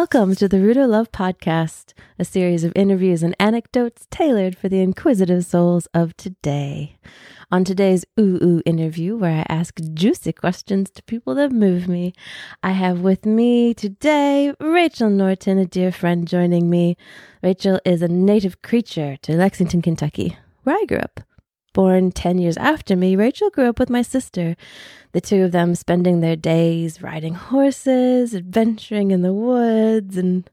Welcome to the of Love podcast, a series of interviews and anecdotes tailored for the inquisitive souls of today. On today's Ooh Ooh interview, where I ask juicy questions to people that move me, I have with me today Rachel Norton, a dear friend joining me. Rachel is a native creature to Lexington, Kentucky, where I grew up. Born 10 years after me, Rachel grew up with my sister, the two of them spending their days riding horses, adventuring in the woods, and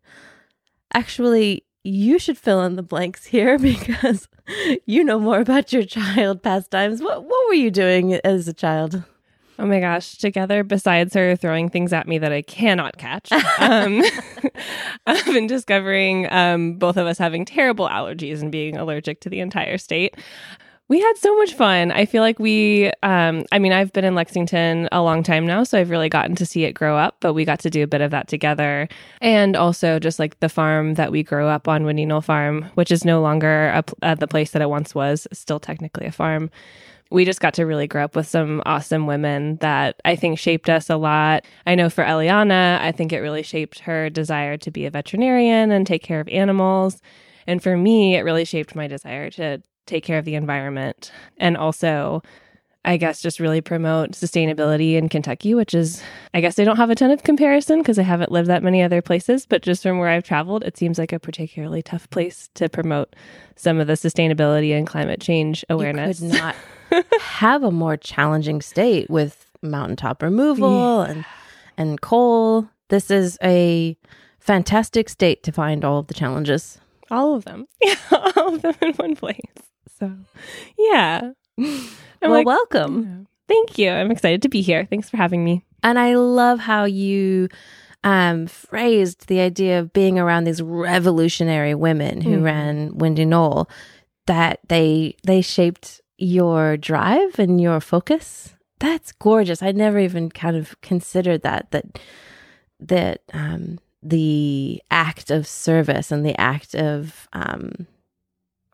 actually, you should fill in the blanks here because you know more about your child pastimes. What what were you doing as a child? Oh my gosh, together, besides her throwing things at me that I cannot catch, um, I've been discovering um, both of us having terrible allergies and being allergic to the entire state. We had so much fun. I feel like we, um, I mean, I've been in Lexington a long time now, so I've really gotten to see it grow up, but we got to do a bit of that together. And also just like the farm that we grew up on, Knoll Farm, which is no longer a, uh, the place that it once was, still technically a farm. We just got to really grow up with some awesome women that I think shaped us a lot. I know for Eliana, I think it really shaped her desire to be a veterinarian and take care of animals. And for me, it really shaped my desire to take care of the environment and also I guess just really promote sustainability in Kentucky, which is, I guess I don't have a ton of comparison because I haven't lived that many other places, but just from where I've traveled, it seems like a particularly tough place to promote some of the sustainability and climate change awareness. You could not have a more challenging state with mountaintop removal yeah. and and coal. This is a fantastic state to find all of the challenges. All of them. Yeah, all of them in one place. So, yeah. I'm well, like, welcome. Thank you. I'm excited to be here. Thanks for having me. And I love how you um, phrased the idea of being around these revolutionary women who mm. ran Windy Knoll. That they they shaped your drive and your focus. That's gorgeous. I never even kind of considered that that that um, the act of service and the act of um,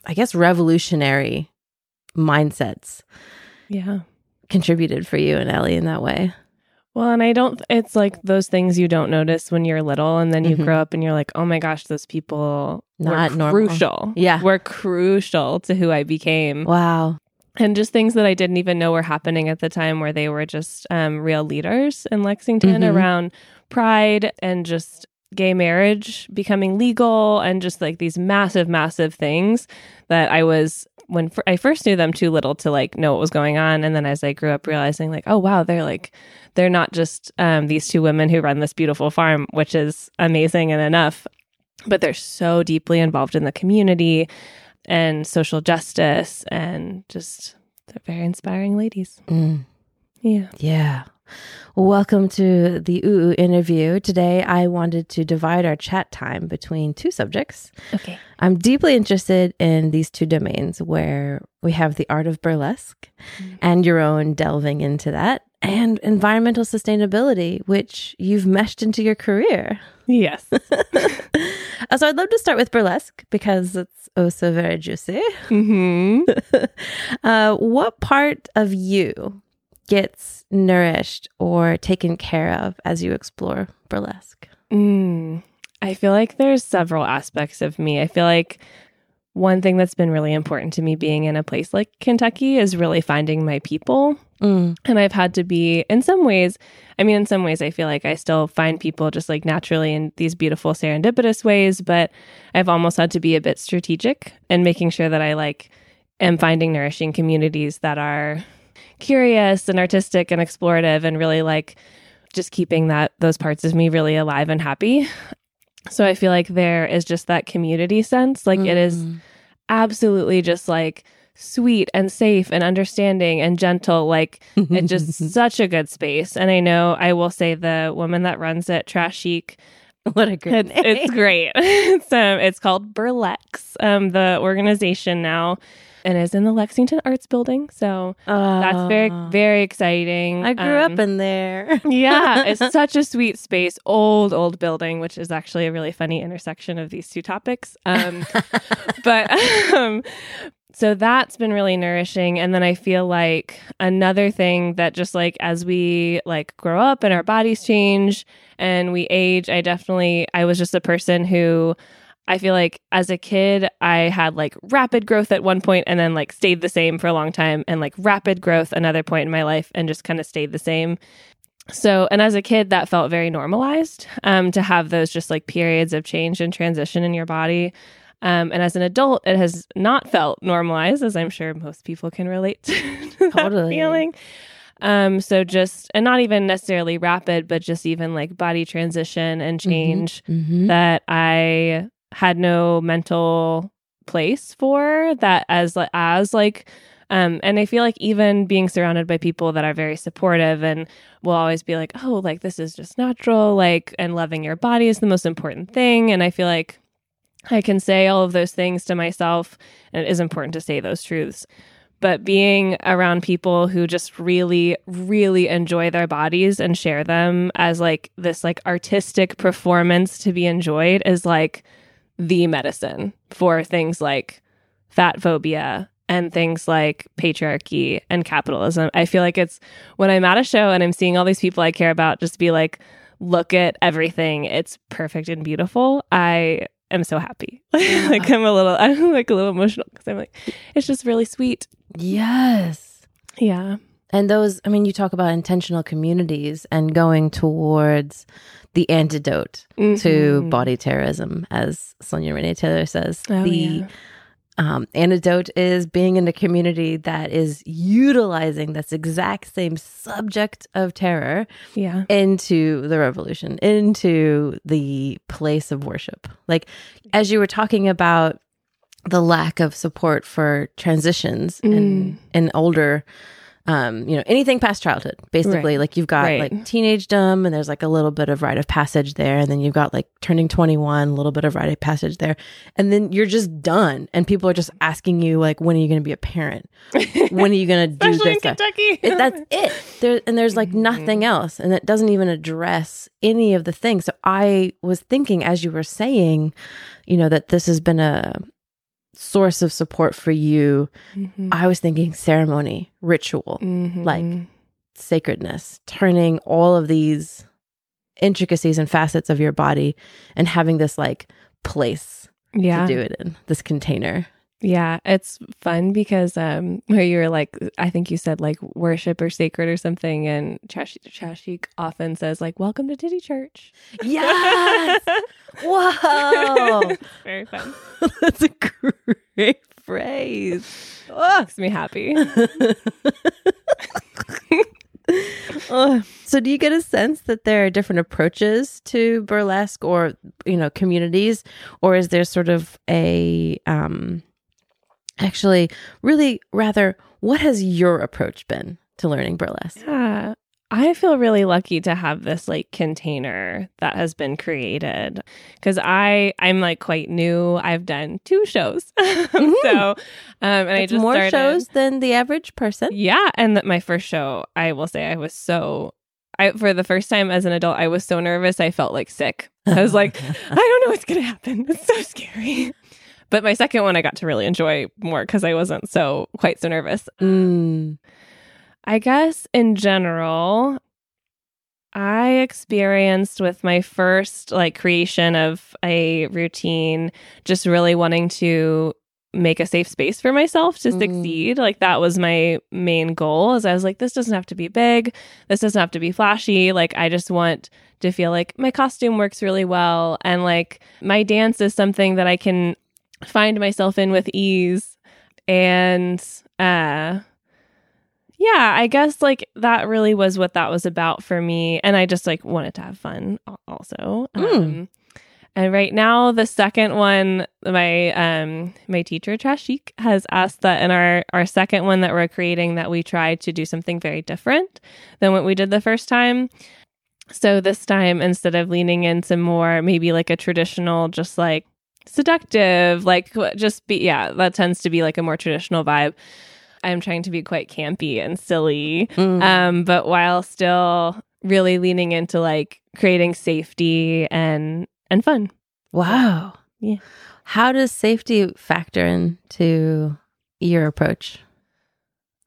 I guess, revolutionary mindsets. Yeah. Contributed for you and Ellie in that way. Well, and I don't, it's like those things you don't notice when you're little, and then you mm-hmm. grow up and you're like, oh my gosh, those people Not were crucial. Normal. Yeah. Were crucial to who I became. Wow. And just things that I didn't even know were happening at the time where they were just um, real leaders in Lexington mm-hmm. around pride and just gay marriage becoming legal and just like these massive, massive things that I was when f- I first knew them too little to like know what was going on. And then as I grew up, realizing like, oh wow, they're like they're not just um, these two women who run this beautiful farm, which is amazing and enough, but they're so deeply involved in the community and social justice and just they're very inspiring ladies. Mm. Yeah. Yeah. Welcome to the Ooh interview. Today, I wanted to divide our chat time between two subjects. Okay. I'm deeply interested in these two domains where we have the art of burlesque mm-hmm. and your own delving into that, and environmental sustainability, which you've meshed into your career. Yes. so I'd love to start with burlesque because it's oh so very juicy. Mm-hmm. uh, what part of you gets nourished or taken care of as you explore burlesque? Mm, I feel like there's several aspects of me. I feel like one thing that's been really important to me being in a place like Kentucky is really finding my people. Mm. And I've had to be, in some ways, I mean, in some ways, I feel like I still find people just like naturally in these beautiful serendipitous ways, but I've almost had to be a bit strategic and making sure that I like am finding nourishing communities that are curious and artistic and explorative and really like just keeping that those parts of me really alive and happy. So I feel like there is just that community sense. Like mm. it is mm. absolutely just like sweet and safe and understanding and gentle. Like it's just such a good space. And I know I will say the woman that runs it, Trash Chic. What a great it's. It's great. it's um it's called Burlex, um, the organization now and is in the Lexington Arts Building. So that's very, ah. very exciting. I grew um, up in there. yeah, it's such a sweet space, old, old building, which is actually a really funny intersection of these two topics. Um, but um, so that's been really nourishing and then i feel like another thing that just like as we like grow up and our bodies change and we age i definitely i was just a person who i feel like as a kid i had like rapid growth at one point and then like stayed the same for a long time and like rapid growth another point in my life and just kind of stayed the same so and as a kid that felt very normalized um, to have those just like periods of change and transition in your body um, and as an adult, it has not felt normalized, as I'm sure most people can relate to that Totally. feeling. Um, so just, and not even necessarily rapid, but just even like body transition and change Mhm. that I had no mental place for that as as like um and I feel like even being surrounded by people that are very supportive and will always be like, "Oh, like this is just natural," like and loving your body is the most important thing and I feel like I can say all of those things to myself and it is important to say those truths. But being around people who just really, really enjoy their bodies and share them as like this like artistic performance to be enjoyed is like the medicine for things like fat phobia and things like patriarchy and capitalism. I feel like it's when I'm at a show and I'm seeing all these people I care about just be like, look at everything. It's perfect and beautiful. I am so happy. like I'm a little I'm like a little emotional because I'm like, it's just really sweet. Yes. Yeah. And those, I mean, you talk about intentional communities and going towards the antidote to Mhm. body terrorism, as Sonya Renee Taylor says. Oh, the yeah. um, antidote is being in a community that is utilizing this exact same subject of terror Yeah. into the revolution, into the place of worship. Like, as you were talking about the lack of support for transitions in, in older, um, you know, anything past childhood, basically. Right. Like, you've got Right. like teenagedom, and there's like a little bit of rite of passage there. And then you've got like turning 21, a little bit of rite of passage there. And then you're just done. And people are just asking you, like, when are you going to be a parent? When are you going to do Especially this? stuff? Kentucky. it, that's it. There and there's like Mm-hmm. nothing else, and it doesn't even address any of the things. So I was thinking, as you were saying, you know, that this has been a source of support for you. Mhm. I was thinking ceremony, ritual, Mhm. like sacredness, turning all of these intricacies and facets of your body and having this like place yeah. to do it in, this container. Yeah, it's fun because um where you were like I think you said like worship or sacred or something and Chash- Chashik often says like welcome to Titty Church. Yes. Whoa. Very fun. That's a great phrase. Oh. Makes me happy. Oh. So do you get a sense that there are different approaches to burlesque or you know communities or is there sort of a um actually really rather what has your approach been to learning burlesque? Yeah. I feel really lucky to have this like container that has been created because I I'm like quite new. I've done two shows, so um, and I just more started, shows than the average person. Yeah, and that my first show, I will say, I was so. I for the first time as an adult, I was so nervous. I felt like sick. I was like, I don't know what's gonna happen. It's so scary. But my second one, I got to really enjoy more because I wasn't so quite so nervous. Mm. I guess in general, I experienced with my first like creation of a routine just really wanting to make a safe space for myself to Mm. succeed. Like that was my main goal. Is I was like this doesn't have to be big. This doesn't have to be flashy. Like I just want to feel like my costume works really well and like my dance is something that I can find myself in with ease and uh yeah, I guess like that really was what that was about for me. And I just like wanted to have fun also. Mm. Um, and right now, the second one, my um my teacher Trashik has asked that in our our second one that we're creating that we try to do something very different than what we did the first time. So this time, instead of leaning into more maybe like a traditional, just like seductive, like just be yeah, that tends to be like a more traditional vibe. I'm trying to be quite campy and silly, Mm. um, but while still really leaning into like creating safety and and fun. wow. Yeah. How does safety factor into your approach?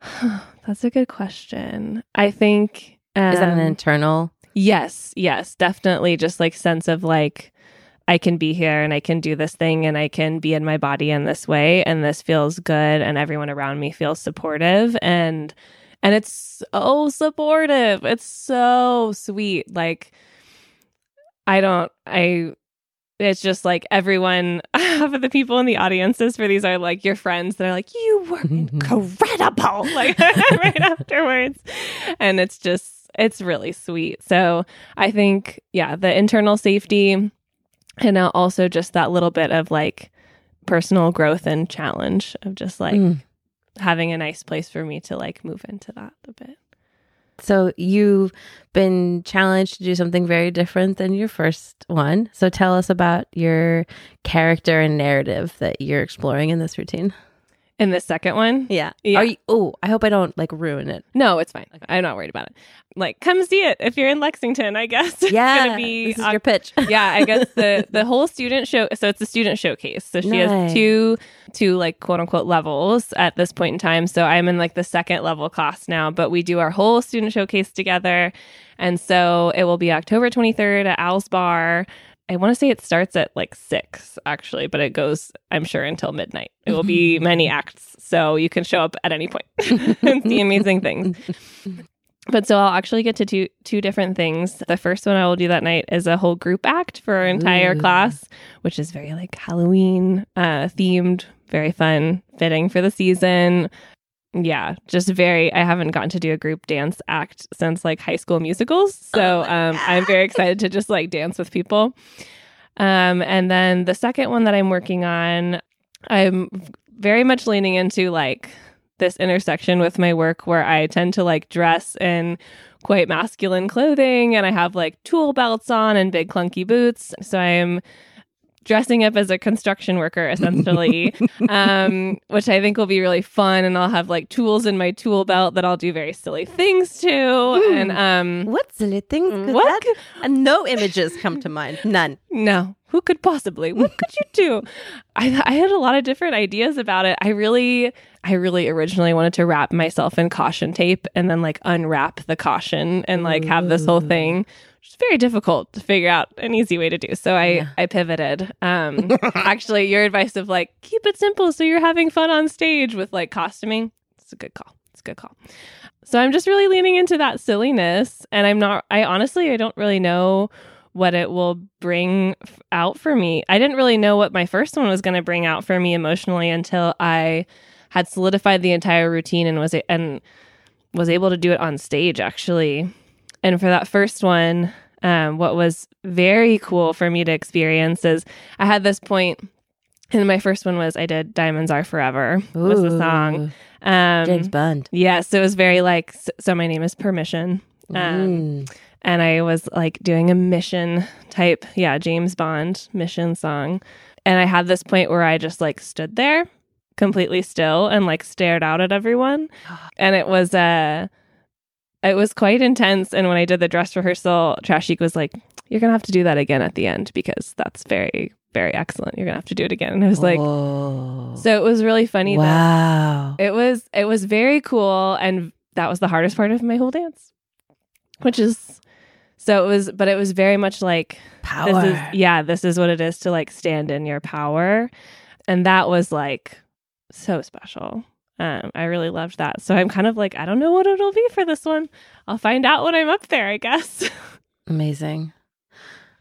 That's a good question. I think um, Is that an internal? Yes, yes, definitely. Just like sense of like I can be here and I can do this thing and I can be in my body in this way and this feels good and everyone around me feels supportive and and it's so supportive. It's so sweet. Like I don't I it's just like everyone half of the people in the audiences for these are like your friends that are like you were mm-hmm. incredible like right afterwards and it's just it's really sweet so i think yeah the internal safety and now also just that little bit of like personal growth and challenge of just like mm. having a nice place for me to like move into that a bit so you've been challenged to do something very different than your first one. So tell us about your character and narrative that you're exploring in this routine. In the second one? Yeah. yeah. oh, I hope I don't like ruin it. No, it's fine. Okay. I'm not worried about it. Like, come see it if you're in Lexington, I guess. Yeah. it's gonna be, this is your pitch. yeah, I guess the the whole student show so it's a student showcase. So she nice. has two two like quote unquote levels at this point in time. So I'm in like the second level class now, but we do our whole student showcase together. And so it will be October 23rd at Al's Bar. I want to say it starts at like six, actually, but it goes, I'm sure, until midnight. It will be many acts. So you can show up at any point and see amazing things. But so I'll actually get to do two different things. The first one I will do that night is a whole group act for our entire Ooh. class, which is very like Halloween uh, themed, very fun, fitting for the season yeah, just very. I haven't gotten to do a group dance act since like high school musicals, so oh um, I'm very excited to just like dance with people. Um, and then the second one that I'm working on, I'm very much leaning into like this intersection with my work where I tend to like dress in quite masculine clothing and I have like tool belts on and big clunky boots. So I'm dressing up as a construction worker essentially um, which i think will be really fun and i'll have like tools in my tool belt that i'll do very silly things to mm. and um, what silly things what that, and no images come to mind. None. No. Who could possibly? What could you do? I, I had a lot of different ideas about it. I really i really originally wanted to wrap myself in caution tape and then like unwrap the caution and like have this whole thing it's very difficult to figure out an easy way to do. So I yeah. I pivoted. Um, actually, your advice of like keep it simple so you're having fun on stage with like costuming. It's a good call. It's a good call. So I'm just really leaning into that silliness, and I'm not. I honestly I don't really know what it will bring out for me. I didn't really know what my first one was going to bring out for me emotionally until I had solidified the entire routine and was and was able to do it on stage actually and for that first one, um, what was very cool for me to experience is I had this point, and my first one was I did "Diamonds Are Forever" Ooh. was the song. Um, James Bond. Yes, it was very like. So my name is Permission. Um, and I was like doing a mission type, yeah, James Bond mission song. And I had this point where I just like stood there completely still and like stared out at everyone. And it was a. Uh, it was quite intense. And when I did the dress rehearsal, Trashik was like, You're going to have to do that again at the end because that's very, very excellent. You're going to have to do it again. And I was like, Whoa. So it was really funny. Wow. It was, it was very cool. And that was the hardest part of my whole dance, which is, so it was, but it was very much like, power. This is, yeah, this is what it is to like stand in your power. And that was like so special. Um, I really loved that. So I'm kind of like, I don't know what it'll be for this one. I'll find out when I'm up there, I guess. Amazing.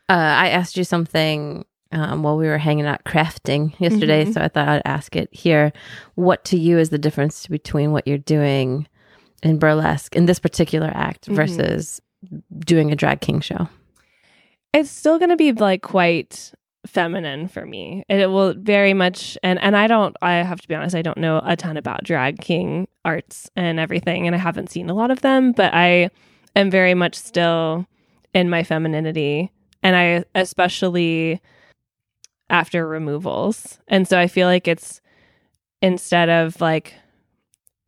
Uh, I asked you something um, while we were hanging out crafting yesterday, mm-hmm. so I thought I'd ask it here. What to you is the difference between what you're doing in burlesque in this particular act mm-hmm. versus doing a drag king show? It's still going to be like quite feminine for me. It will very much and and I don't I have to be honest, I don't know a ton about drag king arts and everything and I haven't seen a lot of them, but I am very much still in my femininity and I especially after removals. And so I feel like it's instead of like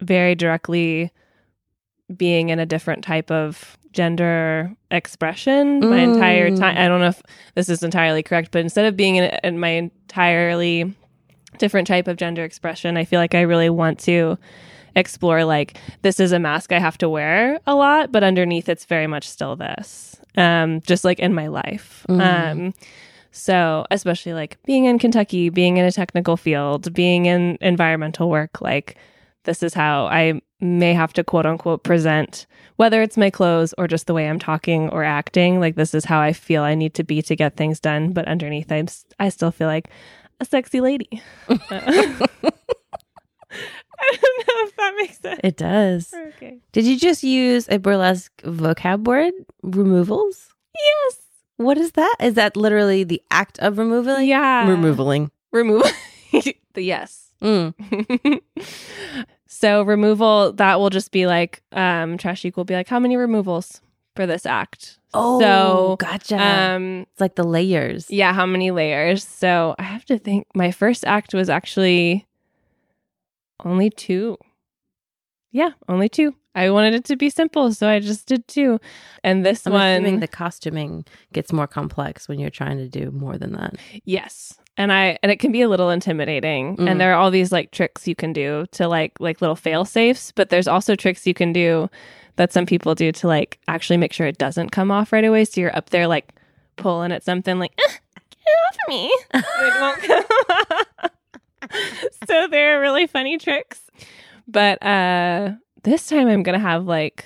very directly being in a different type of gender expression my entire time. I don't know if this is entirely correct, but instead of being in, in my entirely different type of gender expression. I feel like I really want to explore like this is a mask I have to wear a lot, but underneath it's very much still this. Um, just like in my life. Mhm. Um, so especially like being in Kentucky, being in a technical field, being in environmental work, like this is how I may have to quote unquote present, whether it's my clothes or just the way I'm talking or acting. Like this is how I feel I need to be to get things done. But underneath, I'm I still feel like a sexy lady. Uh, I don't know if that makes sense. It does. Okay. Did you just use a burlesque vocab word? Removals? Yes. What is that? Is that literally the act of removing? Yeah. Removaling. Removal. the yes. Mm. so removal that will just be like um Trashique will be like how many removals for this act Oh, so gotcha. um it's like the layers. yeah how many layers so i have to think my first act was actually only two yeah only two i wanted it to be simple so i just did two and this I'm one assuming the costuming gets more complex when you're trying to do more than that. Yes. And I and it can be a little intimidating. Mhm. And there are all these like tricks you can do to like like little fail safes, but there's also tricks you can do that some people do to like actually make sure it doesn't come off right away. So you're up there like pulling at something like "Ah, get off of me. it won't come so they're really funny tricks. But uh this time I'm gonna have like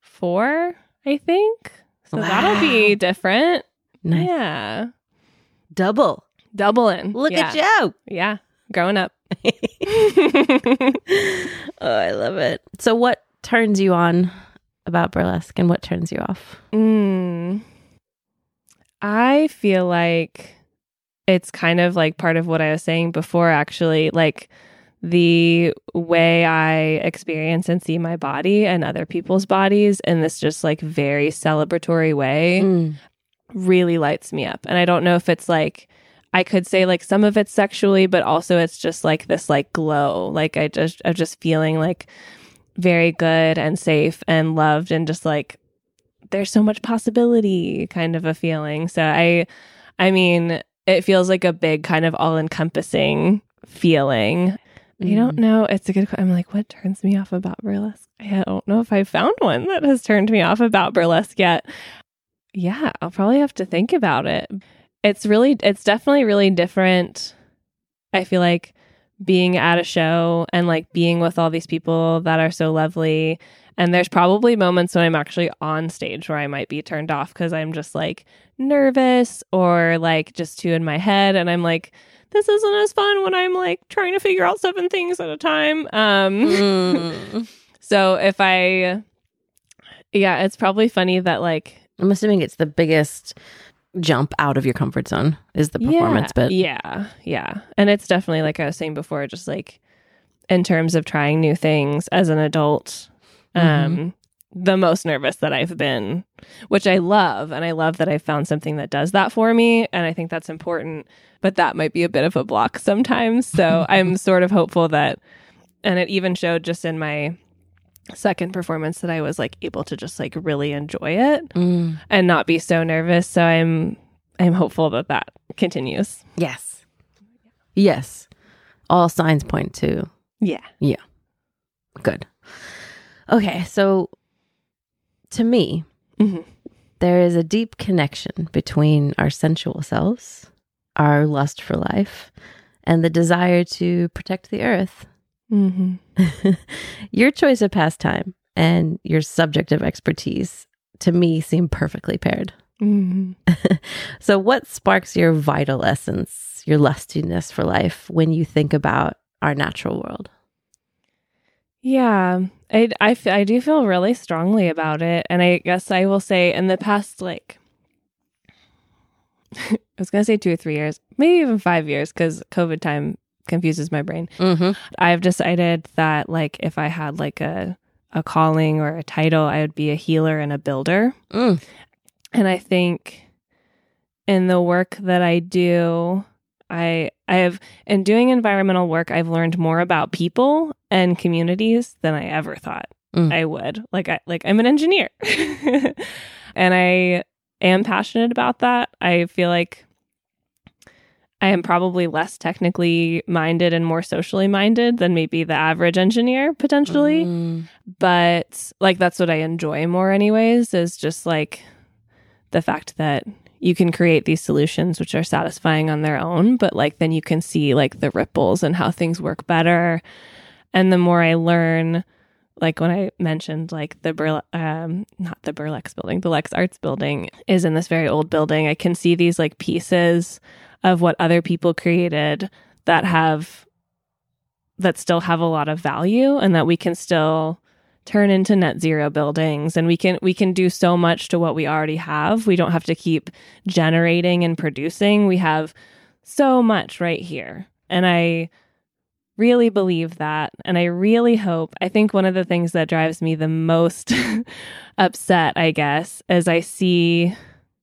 four, I think. So that'll be different. Nice. Yeah. Double. Doubling. Look yeah. at you. Yeah. Growing up. oh, I love it. So, what turns you on about burlesque and what turns you off? mm. I feel like it's kind of like part of what I was saying before, actually. Like the way I experience and see my body and other people's bodies in this just like very celebratory way Mm. really lights me up. And I don't know if it's like I could say like some of it's sexually, but also it's just like this like glow. Like I just I'm just feeling like very good and safe and loved and just like there's so much possibility kind of a feeling. So I I mean, it feels like a big kind of all encompassing feeling. I don't mm-hmm. know. It's a good. I'm like, what turns me off about burlesque? I don't know if I found one that has turned me off about burlesque yet. Yeah, I'll probably have to think about it. It's really, it's definitely really different. I feel like being at a show and like being with all these people that are so lovely. And there's probably moments when I'm actually on stage where I might be turned off because I'm just like nervous or like just too in my head. And I'm like, this isn't as fun when I'm like trying to figure out seven things at a time. Um, Mm. so if I, yeah, it's probably funny that like I'm assuming it's the biggest jump out of your comfort zone is the performance yeah, bit. Yeah, yeah. And it's definitely like I was saying before, just like in terms of trying new things as an adult, um, Mm-hmm. the most nervous that I've been, which I love, and I love that I found something that does that for me, and I think that's important. But that might be a bit of a block sometimes. So I'm sort of hopeful that, and it even showed just in my second performance that I was like able to just like really enjoy it Mm. and not be so nervous. So I'm I'm hopeful that that continues. Yes. Yes. All signs point to Yeah. Yeah. Good. Okay, so to me, Mhm. there is a deep connection between our sensual selves, our lust for life, and the desire to protect the earth. Mm-hmm. your choice of pastime and your subject of expertise to me seem perfectly paired. Mm-hmm. So, what sparks your vital essence, your lustiness for life when you think about our natural world? Yeah, I I, f- I do feel really strongly about it, and I guess I will say in the past like I was gonna say two or three years, maybe even five years, because COVID time confuses my brain. Mm-hmm. I've decided that like if I had like a a calling or a title, I would be a healer and a builder. Mm. And I think in the work that I do, I I have in doing environmental work, I've learned more about people and communities than I ever thought Mm. I would. Like I like I'm an engineer. and I am passionate about that. I feel like I am probably less technically minded and more socially minded than maybe the average engineer potentially. Mm. But like that's what I enjoy more anyways is just like the fact that you can create these solutions which are satisfying on their own, but like then you can see like the ripples and how things work better. And the more I learn, like when I mentioned like the Burle- um not the Burlex building, the Lex Arts building is in this very old building. I can see these like pieces of what other people created that have that still have a lot of value and that we can still turn into net zero buildings and we can we can do so much to what we already have. We don't have to keep generating and producing. We have so much right here. And I really believe that and I really hope I think one of the things that drives me the most upset, I guess, is I see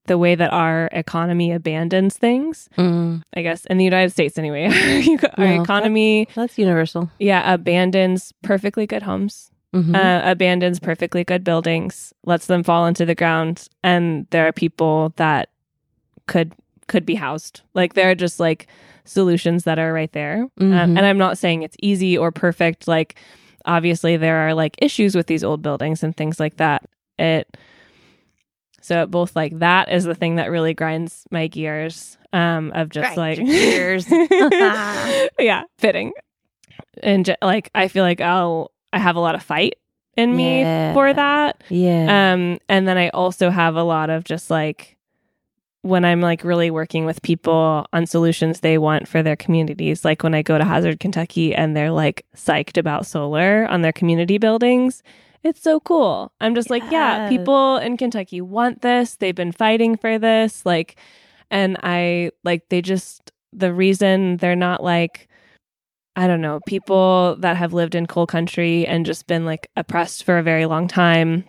the way that our economy abandons things. Mm. I guess in the United States anyway. our economy That's universal. yeah, abandons perfectly good homes Mhm. uh, abandons perfectly good buildings, lets them fall into the ground, and there are people that could could be housed. Like there are just like solutions that are right there. Um, Mhm. and I'm not saying it's easy or perfect. Like obviously there are like issues with these old buildings and things like that. It so both like that is the thing that really grinds my gears um of just Grind like gears. yeah, fitting. And like I feel like I'll I have a lot of fight in me Yeah. for that. yeah. Um and then I also have a lot of just like when I'm like really working with people on solutions they want for their communities, like when I go to Hazard, Kentucky and they're like psyched about solar on their community buildings, it's so cool. I'm just like, yeah, people in Kentucky want this. They've been fighting for this. Like, and I like, they just, the reason they're not like, I don't know, people that have lived in coal country and just been like oppressed for a very long time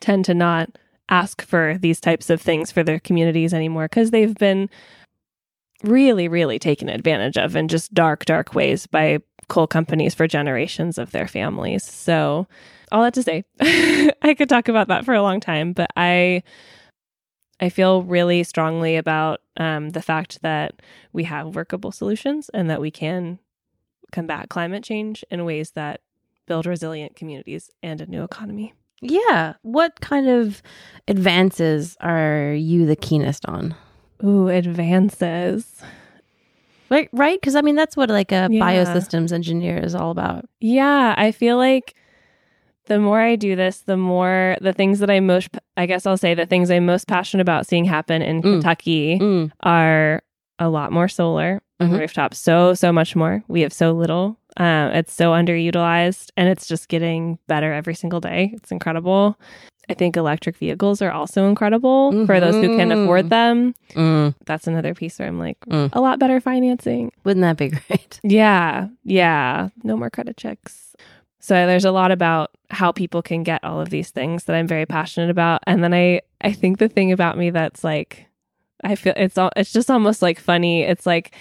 tend to not ask for these types of things for their communities anymore because they've been really, really taken advantage of in just dark, dark ways by coal companies for generations of their families. So, all that to say, I could talk about that for a long time, but I. I feel really strongly about um, the fact that we have workable solutions and that we can combat climate change in ways that build resilient communities and a new economy. yeah. What kind of advances are you the keenest on? Ooh, advances. Right, right? Because I mean, that's what like a Yeah. biosystems engineer is all about. Yeah, I feel like the more I do this, the more the things that I'm most, I guess I'll say the things I'm most passionate about seeing happen in Mm. Kentucky Mm. are a lot more solar on Mhm. rooftops. So, so much more. We have so little. Uh, it's so underutilized and it's just getting better every single day. It's incredible. I think electric vehicles are also incredible for those who can Mhm. afford them. Mm. That's another piece where I'm like, Mm. a lot better financing. Wouldn't that be great? Yeah, yeah. No more credit checks. So there's a lot about how people can get all of these things that I'm very passionate about. And then I I think the thing about me that's like I feel it's all it's just almost like funny. It's like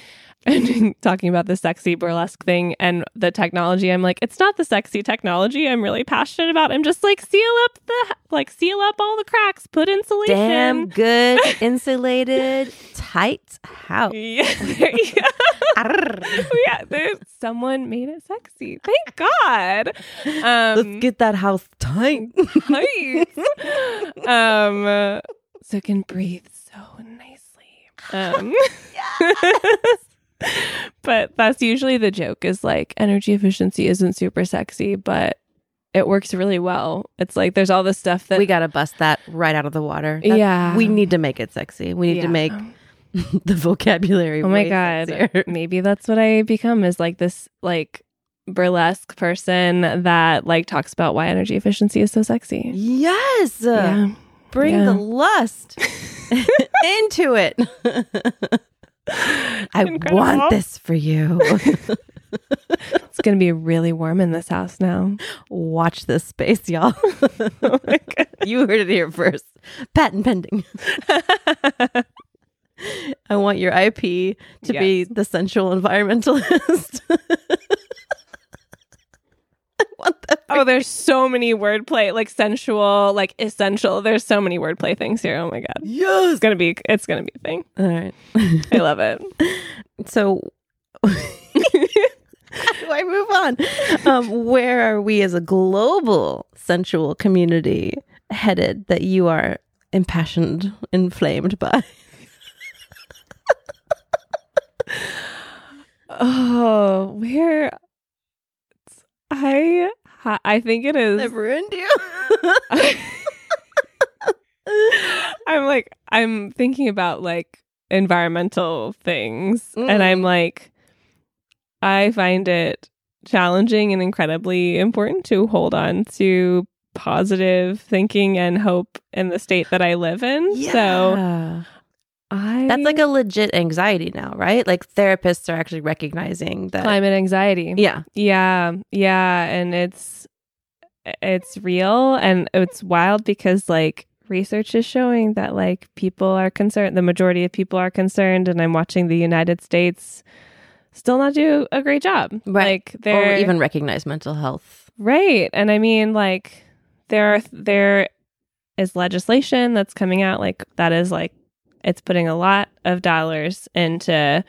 talking about the sexy burlesque thing and the technology. I'm like, it's not the sexy technology I'm really passionate about. I'm just like seal up the like seal up all the cracks, put insulation. Damn good, insulated, tight house. Yeah, there go. Yeah, there's someone made it sexy. Thank God. Um, Let's get that house tight. tight. um, uh, so it can breathe so nicely. Um, but that's usually the joke is like energy efficiency isn't super sexy, but it works really well. It's like there's all this stuff that we gotta bust that right out of the water. Yeah. we need to make it sexy. We need Yeah. to make the vocabulary. Oh my god. sexier. Maybe that's what I become is like this like burlesque person that like talks about why energy efficiency is so sexy. Yes, Yeah. bring Yeah. the lust into it. I Incredible. want this for you. It's going to be really warm in this house now. Watch this space, y'all. oh you heard it here first. Patent pending. I want your IP to be the sensual environmentalist. I want that. Oh, there's so many wordplay, like sensual, like essential. There's so many wordplay things here. Oh my god. Yes. It's gonna be it's gonna be a thing. All right. I love it. So, how do I move on? Um, where are we as a global sensual community headed that you are impassioned, inflamed by? Oh, where I I think it is. I've ruined you. I'm like I'm thinking about like environmental things and I'm mm. like I find it challenging and incredibly important to hold on to positive thinking and hope in the state that I live in. So Yeah. I that's like a legit anxiety now, right? Like therapists are actually recognizing that. climate anxiety. Yeah. Yeah, yeah, and it's it's real and it's wild because like research is showing that like people are concerned, the majority of people are concerned and I'm watching the United States still not do a great job. Right. Like they're even recognize mental health. right. And I mean like there are there is legislation that's coming out like that is like it's putting a lot of dollars into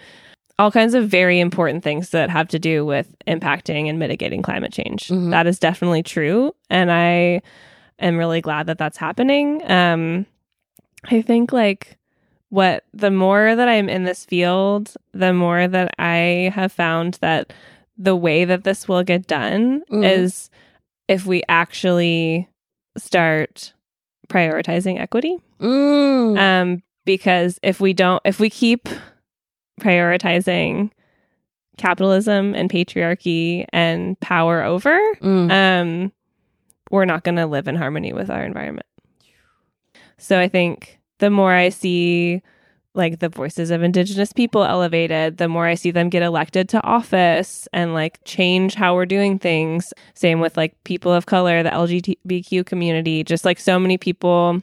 all kinds of very important things that have to do with impacting and mitigating climate change. Mhm. That is definitely true, and I am really glad that that's happening. Um, I think like what the more that I'm in this field, the more that I have found that the way that this will get done Mhm. is if we actually start prioritizing equity Mm. um, because if we don't, if we keep prioritizing capitalism and patriarchy and power over, Mm. um, we're not going to live in harmony with our environment. So I think the more I see like the voices of indigenous people elevated, the more I see them get elected to office and like change how we're doing things. Same with like people of color, the LGBTQ community, just like so many people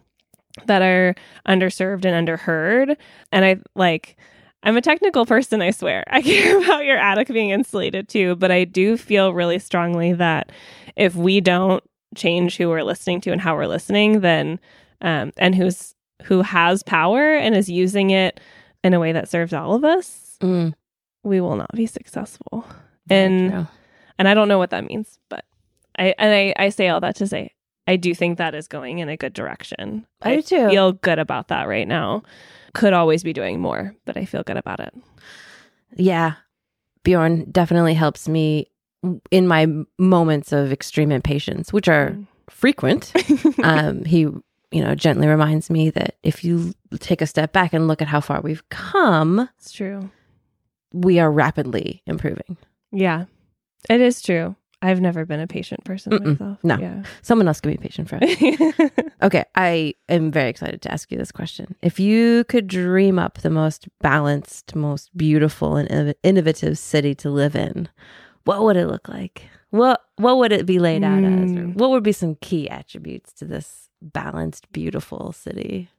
that are underserved and underheard. And I like, I'm a technical person, I swear. I care about your attic being insulated too, but I do feel really strongly that if we don't change who we're listening to and how we're listening, then um, and who's who has power and is using it in a way that serves all of us, Mm. we will not be successful. And and I don't know what that means, but I and I, I say all that to say I do think that is going in a good direction. I do too. feel good about that right now. Could always be doing more, but I feel good about it. Yeah. Bjorn definitely helps me in my moments of extreme impatience, which are Mm. frequent. um, he, you know, gently reminds me that if you take a step back and look at how far we've come, It's true. we are rapidly improving. Yeah, it is true. I've never been a patient person Mm-mm. myself. No. Yeah. Someone else can be patient for us. Okay, I am very excited to ask you this question. If you could dream up the most balanced, most beautiful, and innov- innovative city to live in, what would it look like? What what would it be laid out as? Or Mm. what would be some key attributes to this balanced, beautiful city?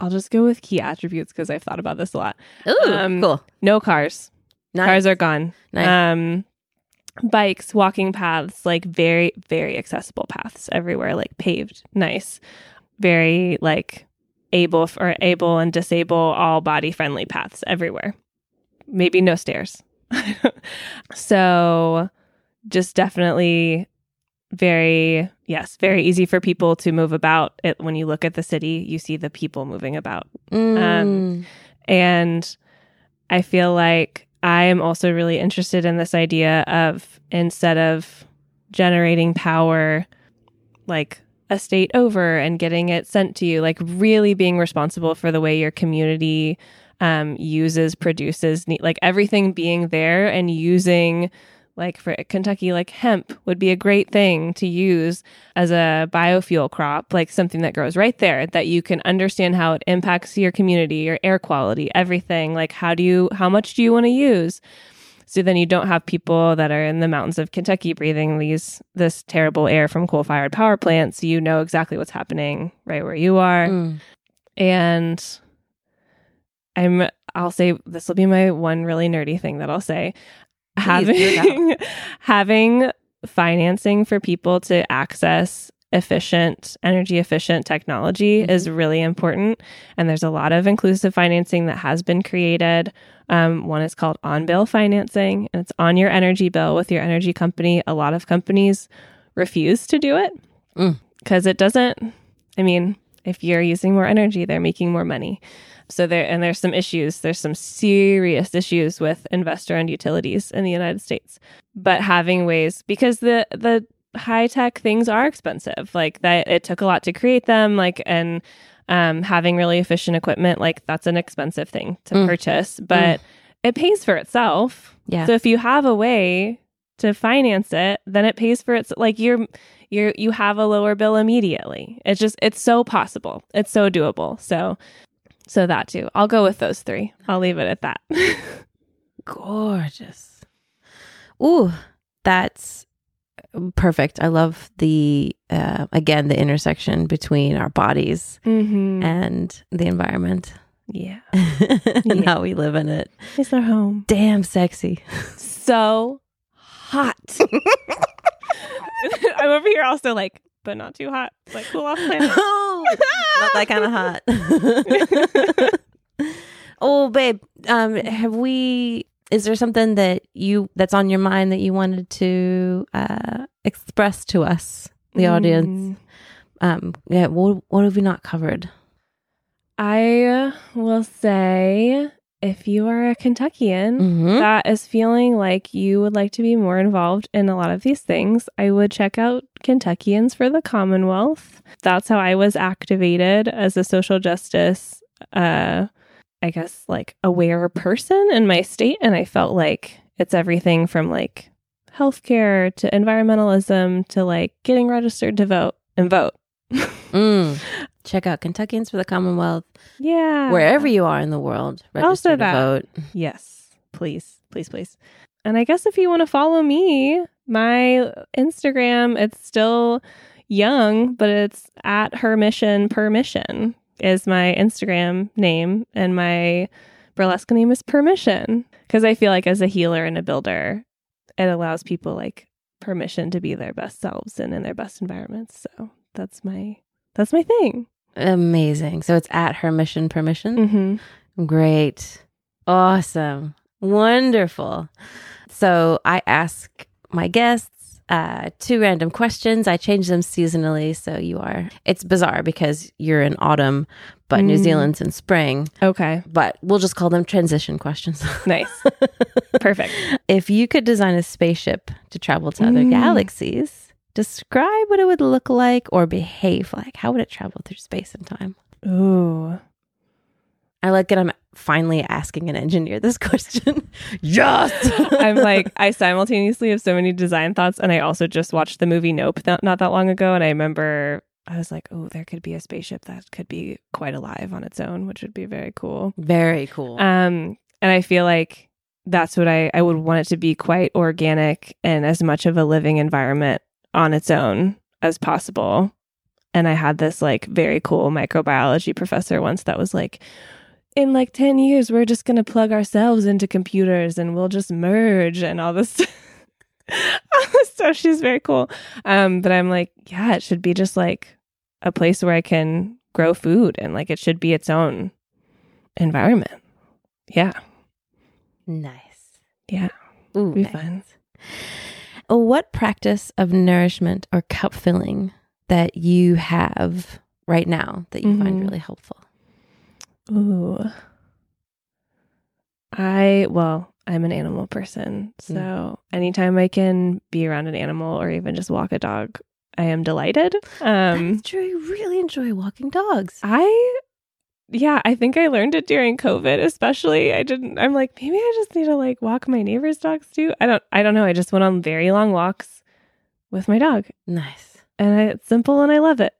I'll just go with key attributes because I've thought about this a lot. Ooh, Um, cool. No cars. Nice. Cars are gone. Nice. Um, bikes, walking paths, like very, very accessible paths everywhere, like paved, nice, very like able for able and disable all body friendly paths everywhere. Maybe no stairs. so, just definitely very yes, very easy for people to move about. It when you look at the city, you see the people moving about. Mm. And I feel like I am also really interested in this idea of instead of generating power like a state over and getting it sent to you, like really being responsible for the way your community um, uses, produces, like everything being there and using, like for Kentucky, like hemp would be a great thing to use as a biofuel crop, like something that grows right there that you can understand how it impacts your community, your air quality, everything. Like, how do you, how much do you want to use? So then you don't have people that are in the mountains of Kentucky breathing these this terrible air from coal-fired power plants. So you know exactly what's happening right where you are. Mm. And I'm I'll say this will be my one really nerdy thing that I'll say. Please, do it having having financing for people to access efficient, energy efficient technology Mhm. is really important. And there's a lot of inclusive financing that has been created. Um, one is called on bill financing, and it's on your energy bill with your energy company. A lot of companies refuse to do it Mm. because it doesn't, I mean, if you're using more energy, they're making more money. So there, and there's some issues. There's some serious issues with investor-owned utilities in the United States. But having ways, because the the high tech things are expensive. Like that, it took a lot to create them. Like and um, having really efficient equipment, like that's an expensive thing to Mm. purchase, but it pays for itself. Yeah. So if you have a way to finance it, then it pays for its like you're you're you have a lower bill immediately. It's just it's so possible. It's so doable. So so that too. I'll go with those three. I'll leave it at that. Gorgeous. Ooh, that's perfect. I love the uh, again the intersection between our bodies mm-hmm. and the environment yeah. and Yeah. how we live in it. It's our home. Damn sexy. So hot. I'm over here also like, but not too hot. Like cool off planet. Not that kind of hot. oh, babe, um, have we? Is there something that you that's on your mind that you wanted to uh, express to us, the audience? Mm. Um, yeah, what what have we not covered? I will say if you are a Kentuckian Mm-hmm. that is feeling like you would like to be more involved in a lot of these things, I would check out Kentuckians for the Commonwealth. That's how I was activated as a social justice, uh, I guess, like aware person in my state. And I felt like it's everything from like healthcare to environmentalism to like getting registered to vote and vote. Mm. Check out Kentuckians for the Commonwealth Yeah. wherever you are in the world. Register Also to that. vote. Yes, please, please, please. And I guess if you want to follow me, my Instagram, it's still young, but it's at her mission permission is my Instagram name and my burlesque name is permission because I feel like as a healer and a builder, it allows people like permission to be their best selves and in their best environments. So that's my that's my thing. Amazing. So it's at her mission permission. Mm-hmm. Great. Awesome. Wonderful. So I ask my guests uh, two random questions. I change them seasonally. So you are, it's bizarre because you're in autumn, but New Mm. Zealand's in spring. Okay, But we'll just call them transition questions. nice, perfect. if you could design a spaceship to travel to other Mm. galaxies, describe what it would look like or behave like. How would it travel through space and time? Ooh. I like that I'm finally asking an engineer this question. yes. I'm like, I simultaneously have so many design thoughts, and I also just watched the movie Nope not, not that long ago, and I remember I was like, oh, there could be a spaceship that could be quite alive on its own, which would be very cool. very cool. Um, and I feel like that's what I I would want it to be quite organic and as much of a living environment on its own as possible. And I had this like very cool microbiology professor once that was like, in like 10 years, we're just going to plug ourselves into computers and we'll just merge and all this, all this stuff. She's very cool. Um, but I'm like, yeah, it should be just like a place where I can grow food and like it should be its own environment. Yeah. nice. Yeah. Ooh, Be nice. fun. What practice of nourishment or cup filling that you have right now that you find Mhm. really helpful? Ooh. I, well, I'm an animal person. So anytime I can be around an animal or even just walk a dog, I am delighted. Um. You really enjoy walking dogs. I, yeah, I think I learned it during COVID, especially. I didn't, I'm like, maybe I just need to like walk my neighbor's dogs too. I don't, I don't know. I just went on very long walks with my dog Nice. and I, it's simple and I love it.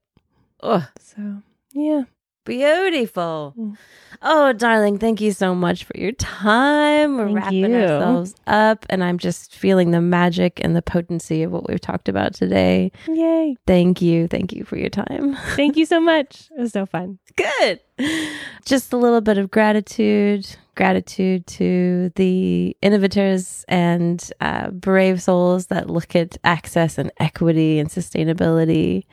Oh, So yeah. Beautiful. Mm. Oh, darling, thank you so much for your time. We're Thank wrapping you. ourselves up, and I'm just feeling the magic and the potency of what we've talked about today. Yay. Thank you. Thank you for your time. Thank you so much. It was so fun. Good. Just a little bit of gratitude. gratitude to the innovators and uh, brave souls that look at access and equity and sustainability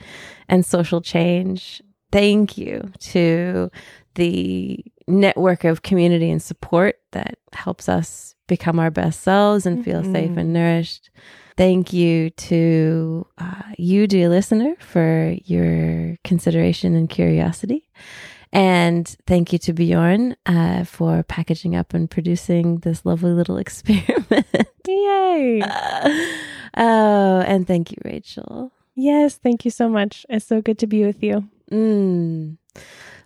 and social change. Thank you to the network of community and support that helps us become our best selves and feel mm-hmm. safe and nourished. Thank you to uh, you, dear listener, for your consideration and curiosity. And thank you to Bjorn uh, for packaging up and producing this lovely little experiment. Yay! Uh, oh, and thank you, Rachel. Yes, thank you so much. It's so good to be with you. Mm.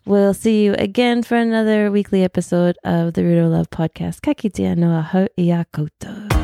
We'll see you again for another weekly episode of the of Love podcast. Kakitia noa ho ia koutou.